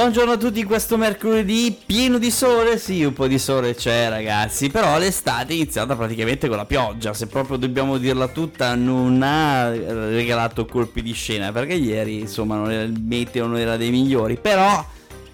Buongiorno a tutti questo mercoledì pieno di sole, sì un po' di sole c'è ragazzi, però l'estate è iniziata praticamente con la pioggia, se proprio dobbiamo dirla tutta non ha regalato colpi di scena, perché ieri insomma il meteo non era dei migliori, però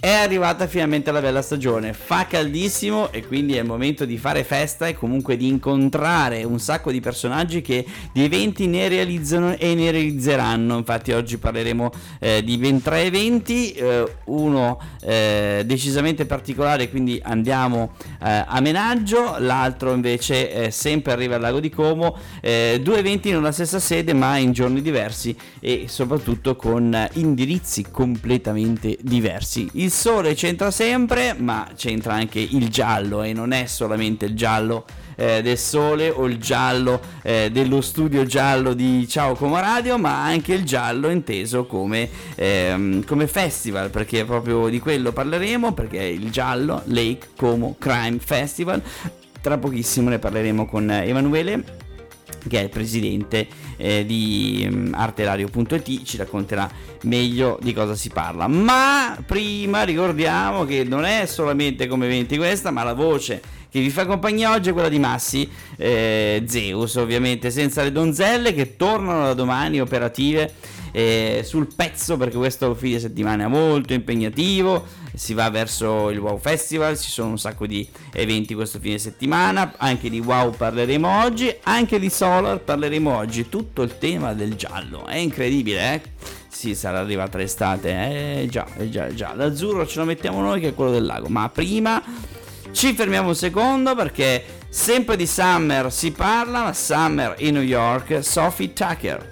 è arrivata finalmente la bella stagione, fa caldissimo e quindi è il momento di fare festa e comunque di incontrare un sacco di personaggi che di eventi ne realizzano e ne realizzeranno. Infatti oggi parleremo eh, di ben tre eventi, eh, uno eh, decisamente particolare, quindi andiamo eh, a Menaggio, l'altro invece sempre arriva al lago di Como, eh, due eventi nella stessa sede ma in giorni diversi e soprattutto con indirizzi completamente diversi. Il il sole c'entra sempre, ma c'entra anche il giallo e non è solamente il giallo eh, del sole o il giallo eh, dello studio giallo di Ciao Como Radio, ma anche il giallo inteso come, ehm, come festival, perché proprio di quello parleremo, perché il giallo Lake Como Crime Festival. Tra pochissimo ne parleremo con Emanuele che è il presidente eh, di um, artelario.it, ci racconterà meglio di cosa si parla. Ma prima ricordiamo che non è solamente come eventi questa, ma la voce che vi fa compagnia oggi è quella di Massi eh, Zeus, ovviamente senza le donzelle che tornano da domani operative eh, sul pezzo perché questo fine settimana è molto impegnativo, si va verso il Wow Festival, ci sono un sacco di eventi questo fine settimana, anche di Wow parleremo oggi, anche di Solar parleremo oggi, tutto il tema del giallo, è incredibile eh? Sì, sarà arrivata l'estate, eh già, eh già, già, l'azzurro ce lo mettiamo noi che è quello del lago, ma prima ci fermiamo un secondo perché sempre di Summer si parla, ma Summer in New York, Sophie Tucker.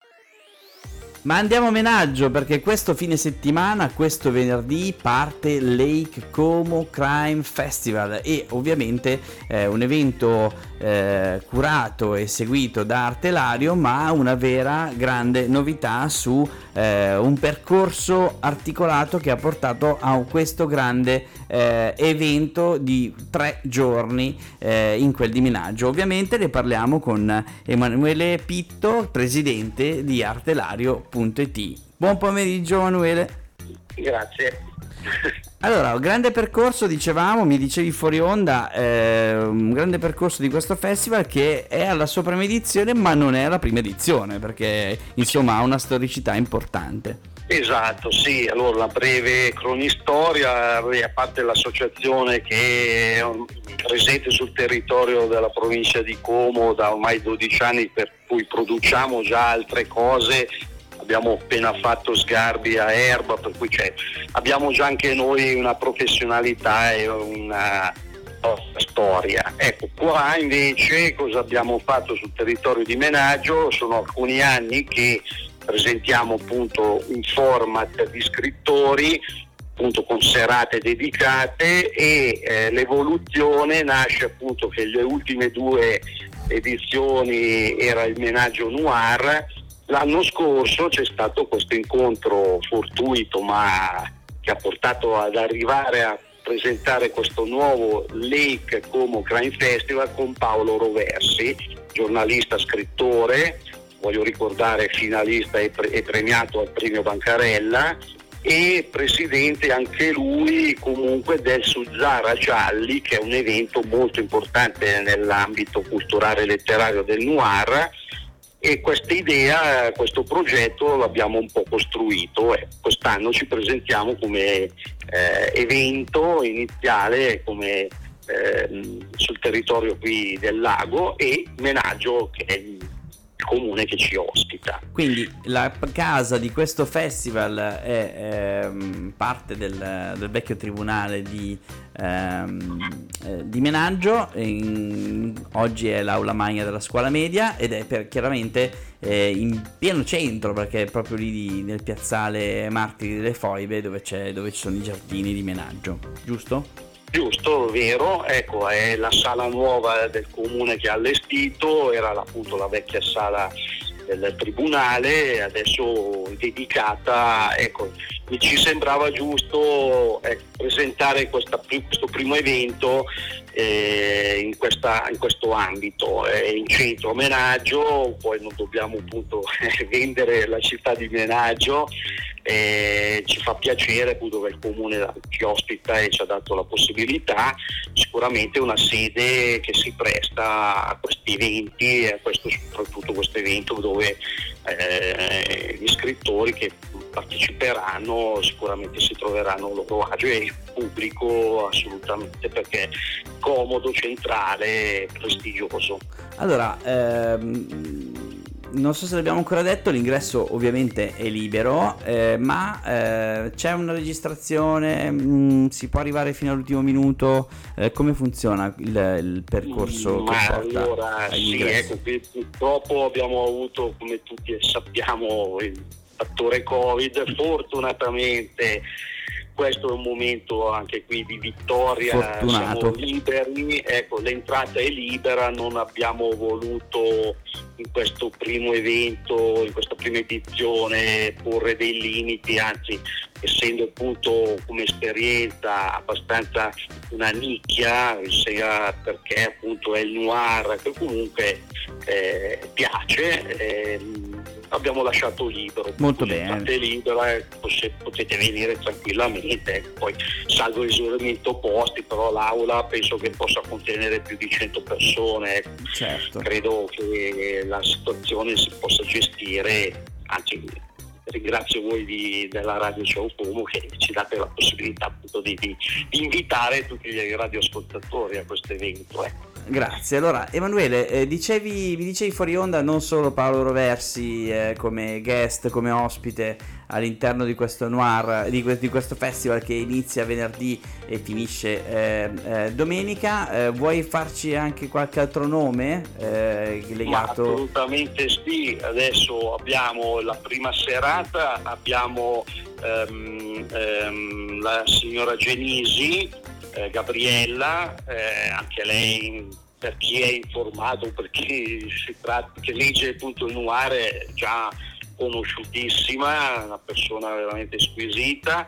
Ma andiamo a menaggio perché questo fine settimana, questo venerdì, parte Lake Como Crime Festival. E ovviamente è un evento eh, curato e seguito da Artelario, ma una vera grande novità su eh, un percorso articolato che ha portato a questo grande eh, evento di tre giorni eh, in quel di Menaggio. Ovviamente ne parliamo con Emanuele Pitto, presidente di Artelario.it. Buon pomeriggio Emanuele. Grazie. Allora, grande percorso, dicevamo, mi dicevi fuori onda, eh, un grande percorso di questo festival che è alla sua prima edizione, ma non è la prima edizione, perché insomma ha una storicità importante. Esatto, sì, allora la breve cronistoria, a parte l'associazione che è presente sul territorio della provincia di Como da ormai 12 anni per cui produciamo già altre cose abbiamo appena fatto sgarbi a erba, per cui abbiamo già anche noi una professionalità e una storia. Ecco, qua invece cosa abbiamo fatto sul territorio di Menaggio? Sono alcuni anni che presentiamo appunto un format di scrittori appunto con serate dedicate e eh, l'evoluzione nasce appunto che le ultime due edizioni era il menaggio noir L'anno scorso c'è stato questo incontro fortuito ma che ha portato ad arrivare a presentare questo nuovo Lake Como Crime Festival con Paolo Roversi, giornalista, scrittore, voglio ricordare finalista e, pre- e premiato al premio Bancarella e presidente anche lui comunque del Suzzara Gialli che è un evento molto importante nell'ambito culturale e letterario del Noir e questa idea, questo progetto l'abbiamo un po' costruito e quest'anno ci presentiamo come eh, evento iniziale come, eh, sul territorio qui del lago e Menaggio che è il comune che ci ospita. Quindi la casa di questo festival è ehm, parte del, del, vecchio tribunale di, ehm, eh, di Menaggio, in, oggi è l'aula magna della scuola media ed è per, chiaramente eh, in pieno centro perché è proprio lì di, nel piazzale Martiri delle Foibe dove, dove ci sono i giardini di Menaggio, giusto? Giusto, vero, ecco, è la sala nuova del comune che ha allestito, era appunto la vecchia sala del tribunale, adesso dedicata, ecco, mi ci sembrava giusto eh, presentare questa, questo primo evento eh, in, questa, in, questo ambito, eh, in centro Menaggio, poi non dobbiamo appunto vendere la città di Menaggio, eh, ci fa piacere appunto che il comune ci ospita e ci ha dato la possibilità, sicuramente una sede che si presta a questi eventi e a questo, soprattutto questo evento dove eh, gli scrittori che parteciperanno sicuramente si troveranno a loro agio e il pubblico assolutamente perché comodo, centrale, prestigioso. Allora, ehm non so se l'abbiamo ancora detto, l'ingresso ovviamente è libero, eh, ma eh, c'è una registrazione, mh, mm, si può arrivare fino all'ultimo minuto, eh, come funziona il, il percorso? Ma allora sì, ecco, purtroppo abbiamo avuto, come tutti sappiamo, il fattore Covid, fortunatamente questo è un momento anche qui di vittoria, Fortunato. siamo liberi, ecco, l'entrata è libera, non abbiamo voluto in questo primo evento, in questa prima edizione porre dei limiti, anzi essendo appunto come esperienza abbastanza una nicchia, sia perché appunto è il noir che comunque eh, piace. Eh, abbiamo lasciato libero. Molto bene. libera e potete venire tranquillamente, poi salvo l'esaurimento posti, però l'aula penso che possa contenere più di 100 persone. Certo. Credo che la situazione si possa gestire, anzi ringrazio voi di, della Radio Show Como che ci date la possibilità appunto di, di, di invitare tutti gli radioascoltatori a questo evento. Eh. Grazie. Allora, Emanuele, eh, dicevi, mi dicevi fuori onda non solo Paolo Roversi eh, come guest, come ospite all'interno di questo noir, di, di, questo festival che inizia venerdì e finisce eh, eh domenica. Eh, vuoi farci anche qualche altro nome eh, legato? Ma assolutamente sì. Adesso abbiamo la prima serata, abbiamo ehm, ehm, la signora Genisi eh, Gabriella, eh, anche lei per chi è informato, per chi tratta, che legge appunto il noir è già conosciutissima, una persona veramente squisita.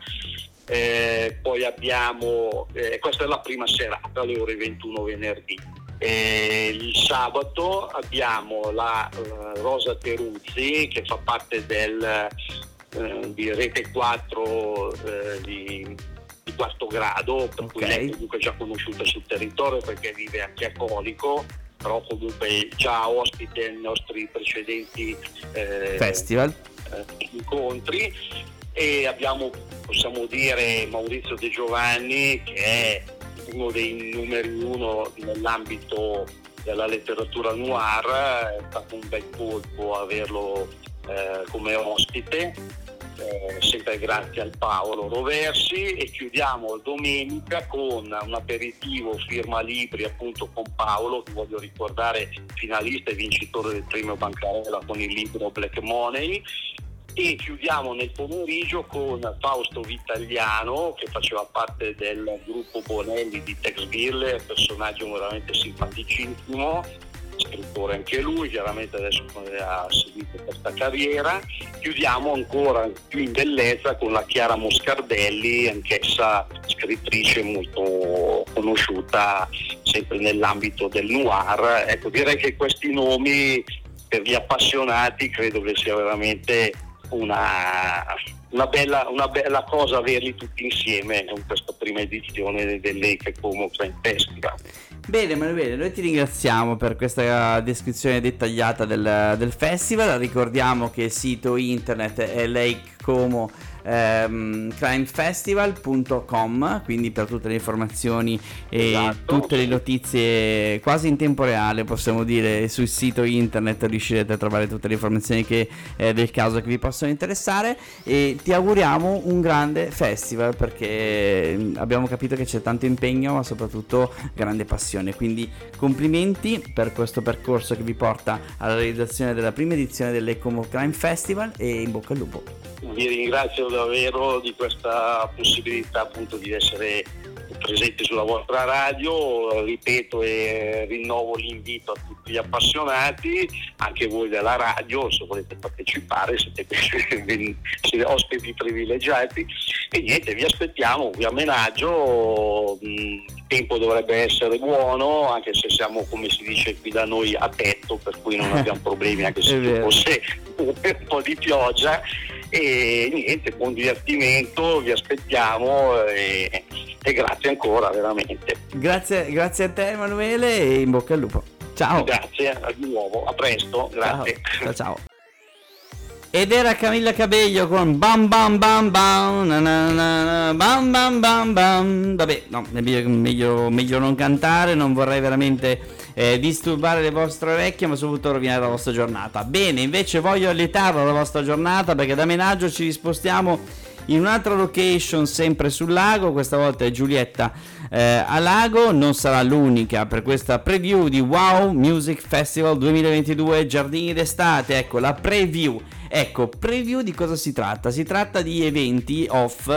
Eh, poi abbiamo, eh, questa è la prima serata alle ore 21 venerdì. Eh, il sabato abbiamo la uh, Rosa Teruzzi che fa parte del, di Rete 4 uh, di di quarto grado, per okay. cui lei è comunque già conosciuta sul territorio perché vive anche a Colico, però comunque già ospite nei nostri precedenti eh, festival. eh, incontri. E abbiamo possiamo dire Maurizio De Giovanni che è uno dei numeri uno nell'ambito della letteratura noir, è stato un bel colpo averlo eh, come ospite eh, sempre grazie al Paolo Roversi. E chiudiamo domenica con un aperitivo firma libri appunto con Paolo che voglio ricordare finalista e vincitore del premio Bancarella con il libro Black Money. E chiudiamo nel pomeriggio con Fausto Vitagliano che faceva parte del gruppo Bonelli di Texville, personaggio veramente simpaticissimo scrittore anche lui, chiaramente adesso ha seguito questa carriera. Chiudiamo ancora più in bellezza con la Chiara Moscardelli, anch'essa scrittrice molto conosciuta sempre nell'ambito del noir. Ecco, direi che questi nomi per gli appassionati credo che sia veramente una, una, bella, una bella, cosa averli tutti insieme in questa prima edizione del Lake Como Crime Festival. Bene Emanuele, noi ti ringraziamo per questa descrizione dettagliata del, del festival, ricordiamo che il sito internet è Lake Como ehm, crimefestival.com quindi per tutte le informazioni e esatto. tutte le notizie quasi in tempo reale possiamo dire sul sito internet riuscirete a trovare tutte le informazioni che eh, del caso che vi possono interessare. E ti auguriamo un grande festival perché mm, abbiamo capito che c'è tanto impegno ma soprattutto grande passione. Quindi complimenti per questo percorso che vi porta alla realizzazione della prima edizione dell'Ecomo Crime Festival e in bocca al lupo. Vi ringrazio davvero di questa possibilità appunto di essere presente sulla vostra radio, ripeto e rinnovo l'invito a tutti gli appassionati, anche voi della radio, se volete partecipare, siete, siete ospiti privilegiati. E niente, vi aspettiamo, vi amenaggio, il tempo dovrebbe essere buono, anche se siamo come si dice qui da noi a tetto, per cui non abbiamo problemi anche se ci fosse un po' di pioggia e niente, buon divertimento, vi aspettiamo e, e grazie ancora veramente. Grazie, grazie a te Emanuele e in bocca al lupo. Ciao. Grazie di nuovo, a presto, grazie. Ciao, ciao. ciao. Ed era Camilla Cabello con bam bam bam bam na na na, bam bam bam bam Vabbè, no, meglio, meglio, meglio non cantare, non vorrei veramente eh, disturbare le vostre orecchie, ma soprattutto rovinare la vostra giornata. Bene, invece voglio allietarla la vostra giornata perché da Menaggio ci rispostiamo in un'altra location sempre sul lago, questa volta è Giulietta eh, a Lago, non sarà l'unica per questa preview di Wow Music Festival 2022 Giardini d'estate, ecco la preview Ecco, preview di cosa si tratta? Si tratta di eventi off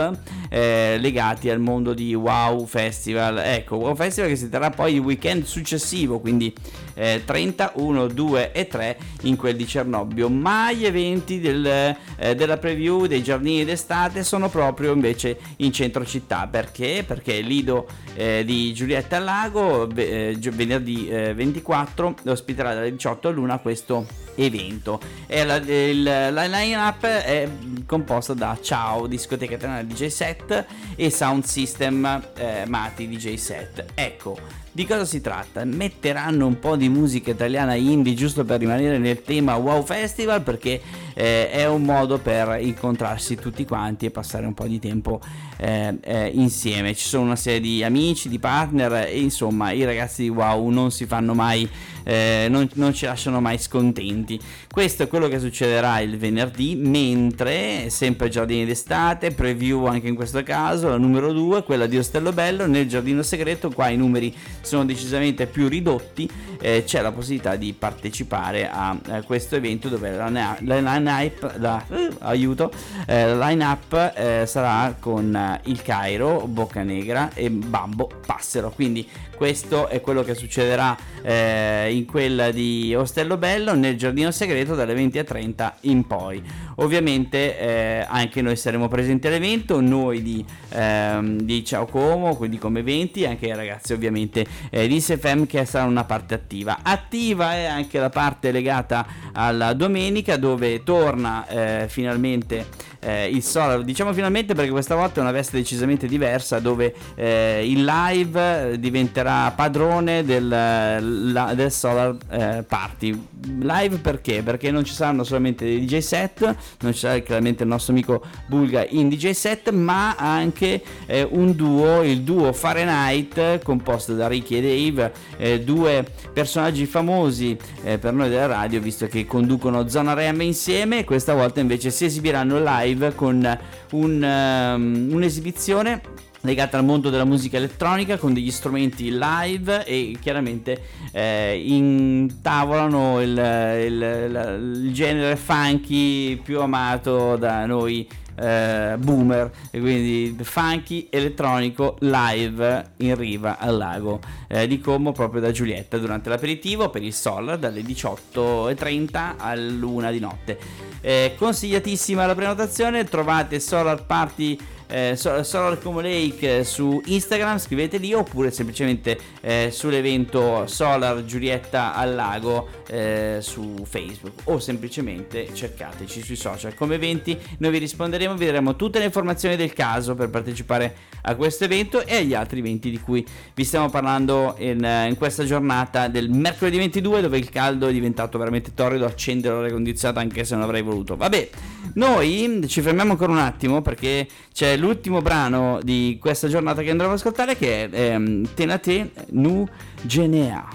eh, legati al mondo di Wow Festival. Ecco, Wow Festival che si terrà poi il weekend successivo, quindi eh, 30, 1, 2 e 3 in quel di Cernobbio. Ma gli eventi del, eh, della preview dei giardini d'estate sono proprio invece in centro città. Perché? Perché Lido eh, di Giulietta al Lago eh, venerdì 24 eh, ospiterà dalle 18 all'una questo evento. E la, il, la line-up è composta da Ciao, discoteca italiana DJ set e Sound System eh, Mati DJ set. Ecco, di cosa si tratta? Metteranno un po' di musica italiana indie giusto per rimanere nel tema Wow Festival perché eh, è un modo per incontrarsi tutti quanti e passare un po' di tempo eh, eh, insieme. Ci sono una serie di amici, di partner e insomma i ragazzi di Wow non si fanno mai, eh, non, non ci lasciano mai scontenti. Questo è quello che succederà il venerdì, mentre sempre giardini d'estate, preview anche in questo caso, la numero 2, quella di Ostello Bello, nel giardino segreto, qua i numeri sono decisamente più ridotti, eh, c'è la possibilità di partecipare a, a questo evento dove la, la, la line-up, la, uh, aiuto, eh, line-up eh, sarà con eh, il Cairo, Bocca Negra e Bambo Passero. Quindi questo è quello che succederà eh, in quella di Ostello Bello nel giardino segreto dalle 20 a 30 in poi. Ovviamente eh, anche noi saremo presenti all'evento, noi di, ehm, di Ciao Como, quindi come eventi, anche i ragazzi ovviamente eh, di SFM che sarà una parte attiva. Attiva. È anche la parte legata alla domenica dove torna eh, finalmente eh, il Solar, diciamo finalmente perché questa volta è una veste decisamente diversa dove eh, il live diventerà padrone del, la, del Solar eh, Party. Live perché? Perché non ci saranno solamente dei DJ set, non ci sarà chiaramente il nostro amico Bulga in DJ set, ma anche eh, un duo, il duo Fahrenheit composto da Ricky e Dave, eh, due personaggi famosi eh, per noi della radio visto che conducono Zona Rem insieme, questa volta invece si esibiranno live live con un, um, un'esibizione legata al mondo della musica elettronica con degli strumenti live e chiaramente eh, intavolano il, il, il, il genere funky più amato da noi eh, boomer e quindi funky elettronico live in riva al lago eh, di Como proprio da Giulietta durante l'aperitivo per il Solar dalle 18.30 all'1 di notte. Eh, consigliatissima la prenotazione trovate Solar Party eh, Solar Como Lake su Instagram, scrivete lì oppure semplicemente eh, sull'evento Solar Giulietta al Lago eh, su Facebook o semplicemente cercateci sui social come eventi, noi vi risponderemo, vi daremo tutte le informazioni del caso per partecipare a questo evento e agli altri eventi di cui vi stiamo parlando in, eh, in questa giornata del mercoledì 22 dove il caldo è diventato veramente torrido, accendere l'aria condizionata anche se non avrei voluto. Vabbè, noi ci fermiamo ancora un attimo perché c'è l'ultimo brano di questa giornata che andremo ad ascoltare che è ehm, Tenate Nu Genea.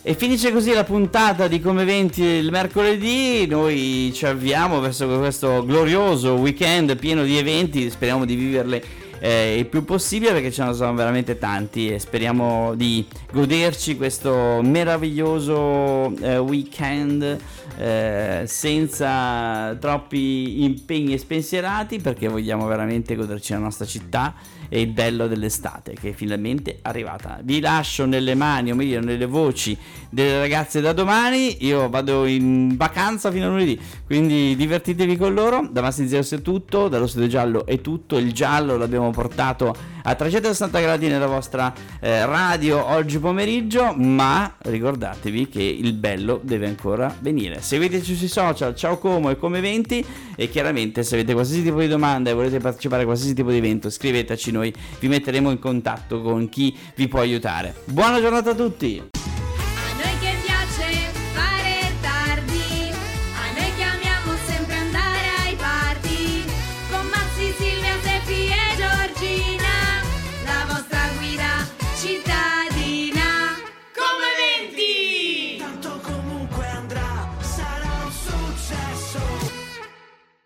E finisce così la puntata di Come Eventi il mercoledì, noi ci avviamo verso questo glorioso weekend pieno di eventi, speriamo di viverle eh, il più possibile perché ce ne sono veramente tanti. E speriamo di goderci questo meraviglioso eh, weekend eh, senza troppi impegni spensierati perché vogliamo veramente goderci la nostra città e il bello dell'estate che è finalmente arrivata. Vi lascio nelle mani, o meglio nelle voci delle ragazze da domani. Io vado in vacanza fino a lunedì, quindi divertitevi con loro. Da Massi Zeus è tutto, dallo studio giallo è tutto. Il giallo l'abbiamo portato a 360 gradi nella vostra eh, radio oggi pomeriggio, ma ricordatevi che il bello deve ancora venire. Seguiteci sui social, ciao Como e come eventi e chiaramente se avete qualsiasi tipo di domanda e volete partecipare a qualsiasi tipo di evento scriveteci noi, vi metteremo in contatto con chi vi può aiutare. Buona giornata a tutti!